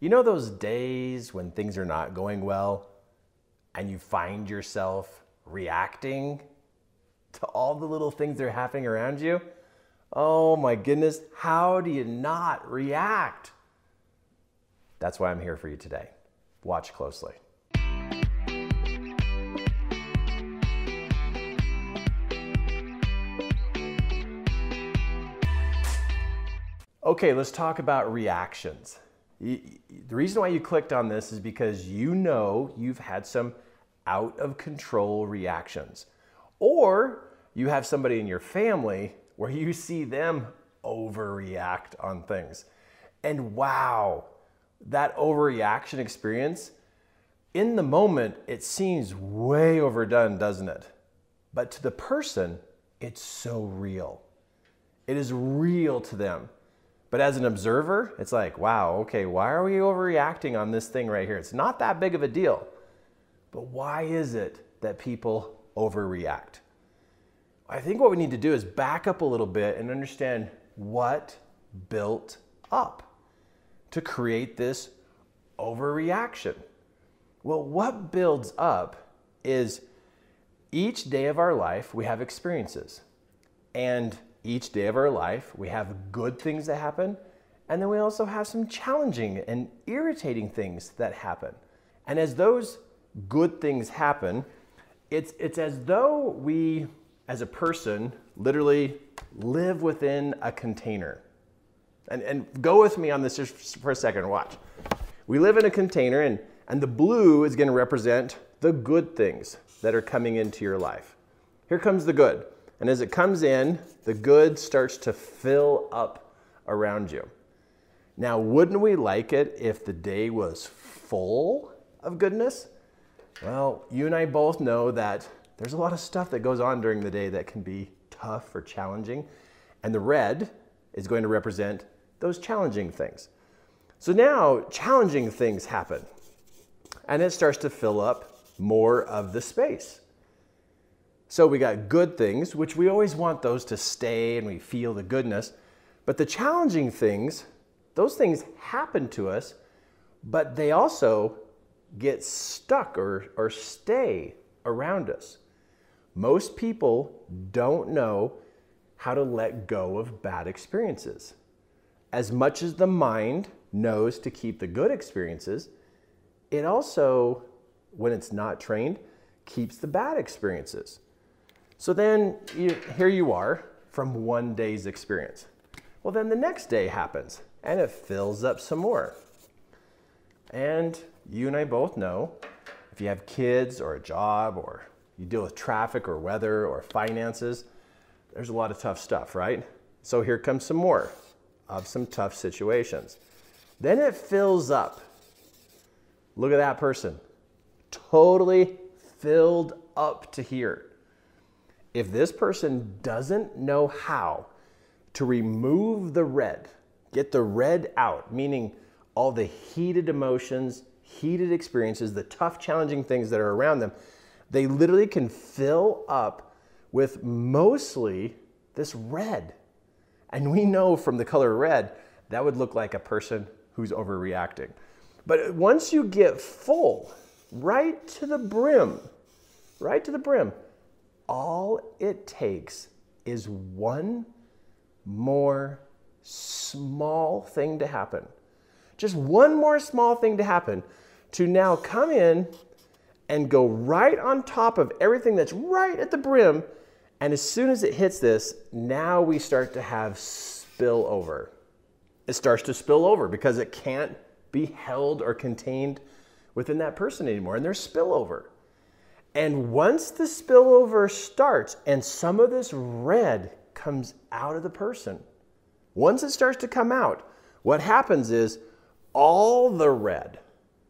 You know those days when things are not going well and you find yourself reacting to all the little things that are happening around you? Oh my goodness, how do you not react? That's why I'm here for you today. Watch closely. Okay, let's talk about reactions. The reason why you clicked on this is because you know you've had some out of control reactions. Or you have somebody in your family where you see them overreact on things. And wow, that overreaction experience, in the moment, it seems way overdone, doesn't it? But to the person, it's so real. It is real to them. But as an observer, it's like, wow, okay, why are we overreacting on this thing right here? It's not that big of a deal. But why is it that people overreact? I think what we need to do is back up a little bit and understand what built up to create this overreaction. Well, what builds up is each day of our life we have experiences. And each day of our life, we have good things that happen, and then we also have some challenging and irritating things that happen. And as those good things happen, it's, it's as though we, as a person, literally live within a container. And, and go with me on this just for a second, watch. We live in a container, and, and the blue is going to represent the good things that are coming into your life. Here comes the good. And as it comes in, the good starts to fill up around you. Now, wouldn't we like it if the day was full of goodness? Well, you and I both know that there's a lot of stuff that goes on during the day that can be tough or challenging. And the red is going to represent those challenging things. So now challenging things happen and it starts to fill up more of the space. So we got good things, which we always want those to stay and we feel the goodness. But the challenging things, those things happen to us, but they also get stuck or, or stay around us. Most people don't know how to let go of bad experiences. As much as the mind knows to keep the good experiences, it also, when it's not trained, keeps the bad experiences. So then you, here you are from one day's experience. Well, then the next day happens and it fills up some more. And you and I both know if you have kids or a job or you deal with traffic or weather or finances, there's a lot of tough stuff, right? So here comes some more of some tough situations. Then it fills up. Look at that person. Totally filled up to here if this person doesn't know how to remove the red, get the red out, meaning all the heated emotions, heated experiences, the tough, challenging things that are around them, they literally can fill up with mostly this red. And we know from the color red, that would look like a person who's overreacting. But once you get full, right to the brim, right to the brim, all it takes is one more small thing to happen. Just one more small thing to happen to now come in and go right on top of everything that's right at the brim. And as soon as it hits this, now we start to have spillover. It starts to spill over because it can't be held or contained within that person anymore. And there's spillover. And once the spillover starts and some of this red comes out of the person, once it starts to come out, what happens is all the red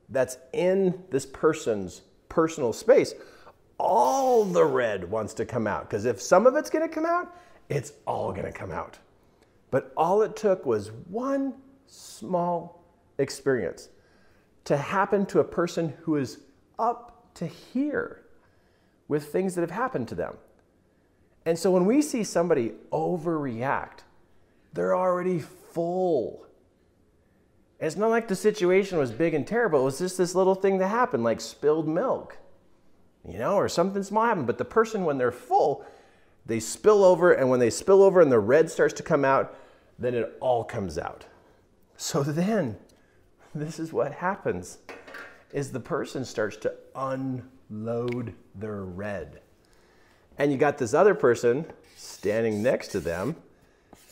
that's in this person's personal space, all the red wants to come out. Because if some of it's going to come out, it's all going to come out. But all it took was one small experience to happen to a person who is up to here with things that have happened to them. And so when we see somebody overreact, they're already full. it's not like the situation was big and terrible. It was just this little thing that happened, like spilled milk, you know, or something small happened. But the person, when they're full, they spill over, and when they spill over and the red starts to come out, then it all comes out. So then, this is what happens is the person starts to unload their red. And you got this other person standing next to them.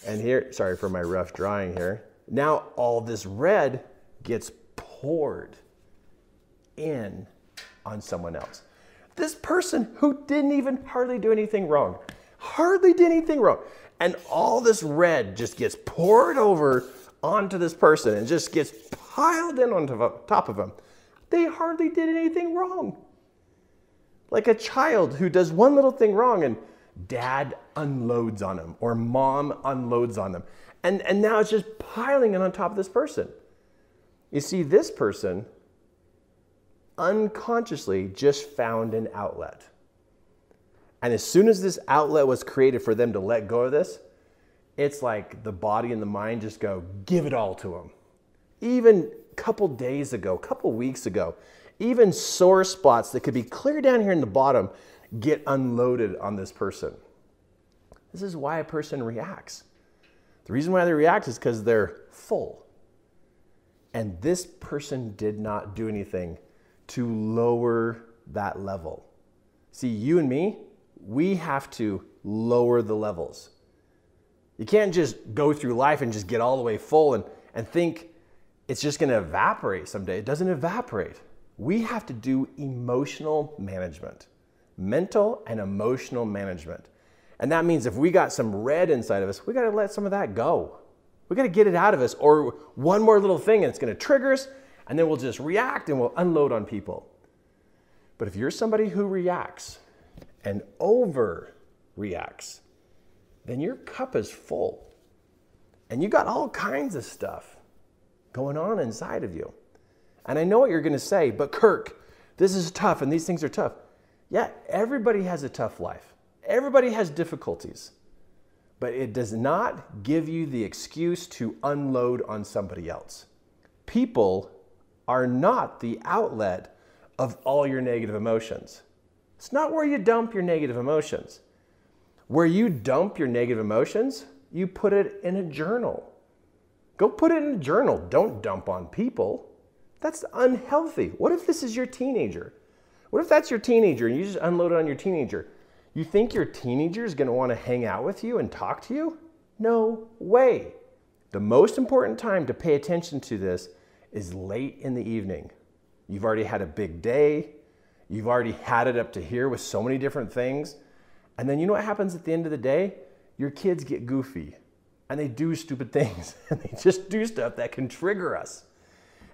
And here, sorry for my rough drawing here. Now all this red gets poured in on someone else. This person who didn't even hardly do anything wrong, hardly did anything wrong. And all this red just gets poured over onto this person and just gets piled in on top of them. They hardly did anything wrong. Like a child who does one little thing wrong and dad unloads on them or mom unloads on them. And, and now it's just piling it on top of this person. You see, this person unconsciously just found an outlet. And as soon as this outlet was created for them to let go of this, it's like the body and the mind just go, give it all to them. Even a couple days ago, a couple weeks ago, even sore spots that could be clear down here in the bottom get unloaded on this person. This is why a person reacts. The reason why they react is because they're full. And this person did not do anything to lower that level. See, you and me, we have to lower the levels. You can't just go through life and just get all the way full and, and think it's just going to evaporate someday. It doesn't evaporate. We have to do emotional management, mental and emotional management. And that means if we got some red inside of us, we got to let some of that go. We got to get it out of us, or one more little thing and it's going to trigger us, and then we'll just react and we'll unload on people. But if you're somebody who reacts and overreacts, then your cup is full. And you got all kinds of stuff going on inside of you. And I know what you're going to say, but Kirk, this is tough and these things are tough. Yeah, everybody has a tough life. Everybody has difficulties. But it does not give you the excuse to unload on somebody else. People are not the outlet of all your negative emotions. It's not where you dump your negative emotions. Where you dump your negative emotions, you put it in a journal. Go put it in a journal. Don't dump on people. That's unhealthy. What if this is your teenager? What if that's your teenager and you just unload it on your teenager? You think your teenager is going to want to hang out with you and talk to you? No way. The most important time to pay attention to this is late in the evening. You've already had a big day. You've already had it up to here with so many different things. And then you know what happens at the end of the day? Your kids get goofy and they do stupid things and they just do stuff that can trigger us.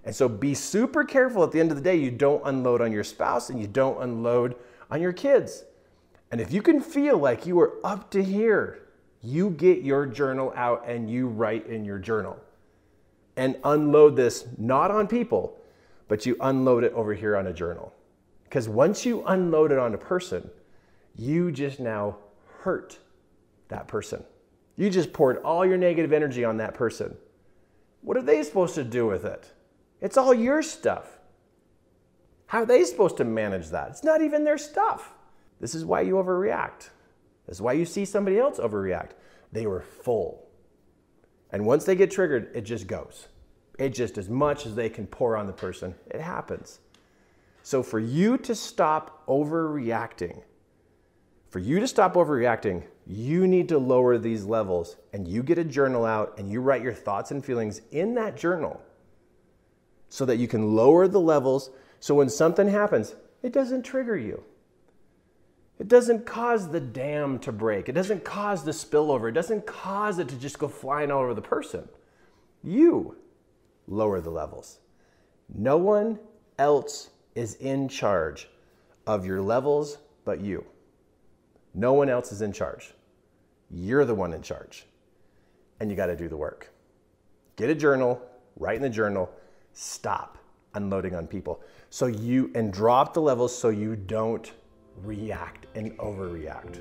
And so be super careful at the end of the day. You don't unload on your spouse and you don't unload on your kids. And if you can feel like you are up to here, you get your journal out and you write in your journal and unload this not on people, but you unload it over here on a journal. Because once you unload it on a person, you just now hurt that person. You just poured all your negative energy on that person. What are they supposed to do with it? It's all your stuff. How are they supposed to manage that? It's not even their stuff. This is why you overreact. This is why you see somebody else overreact. They were full. And once they get triggered, it just goes. It just, as much as they can pour on the person, it happens. So for you to stop overreacting, for you to stop overreacting, you need to lower these levels and you get a journal out and you write your thoughts and feelings in that journal so that you can lower the levels so when something happens, it doesn't trigger you. It doesn't cause the dam to break. It doesn't cause the spillover. It doesn't cause it to just go flying all over the person. You lower the levels. No one else is in charge of your levels but you. No one else is in charge. You're the one in charge. And you got to do the work. Get a journal, write in the journal, stop unloading on people. So you, and drop the levels so you don't react and overreact.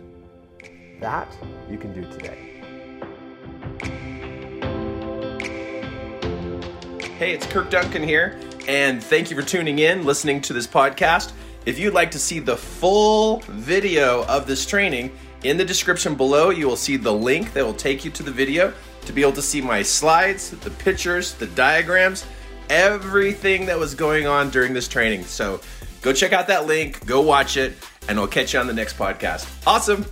That you can do today. Hey, it's Kirk Duncan here, and thank you for tuning in, listening to this podcast. If you'd like to see the full video of this training, in the description below, you will see the link that will take you to the video to be able to see my slides, the pictures, the diagrams, everything that was going on during this training. So go check out that link, go watch it, and I'll catch you on the next podcast. Awesome.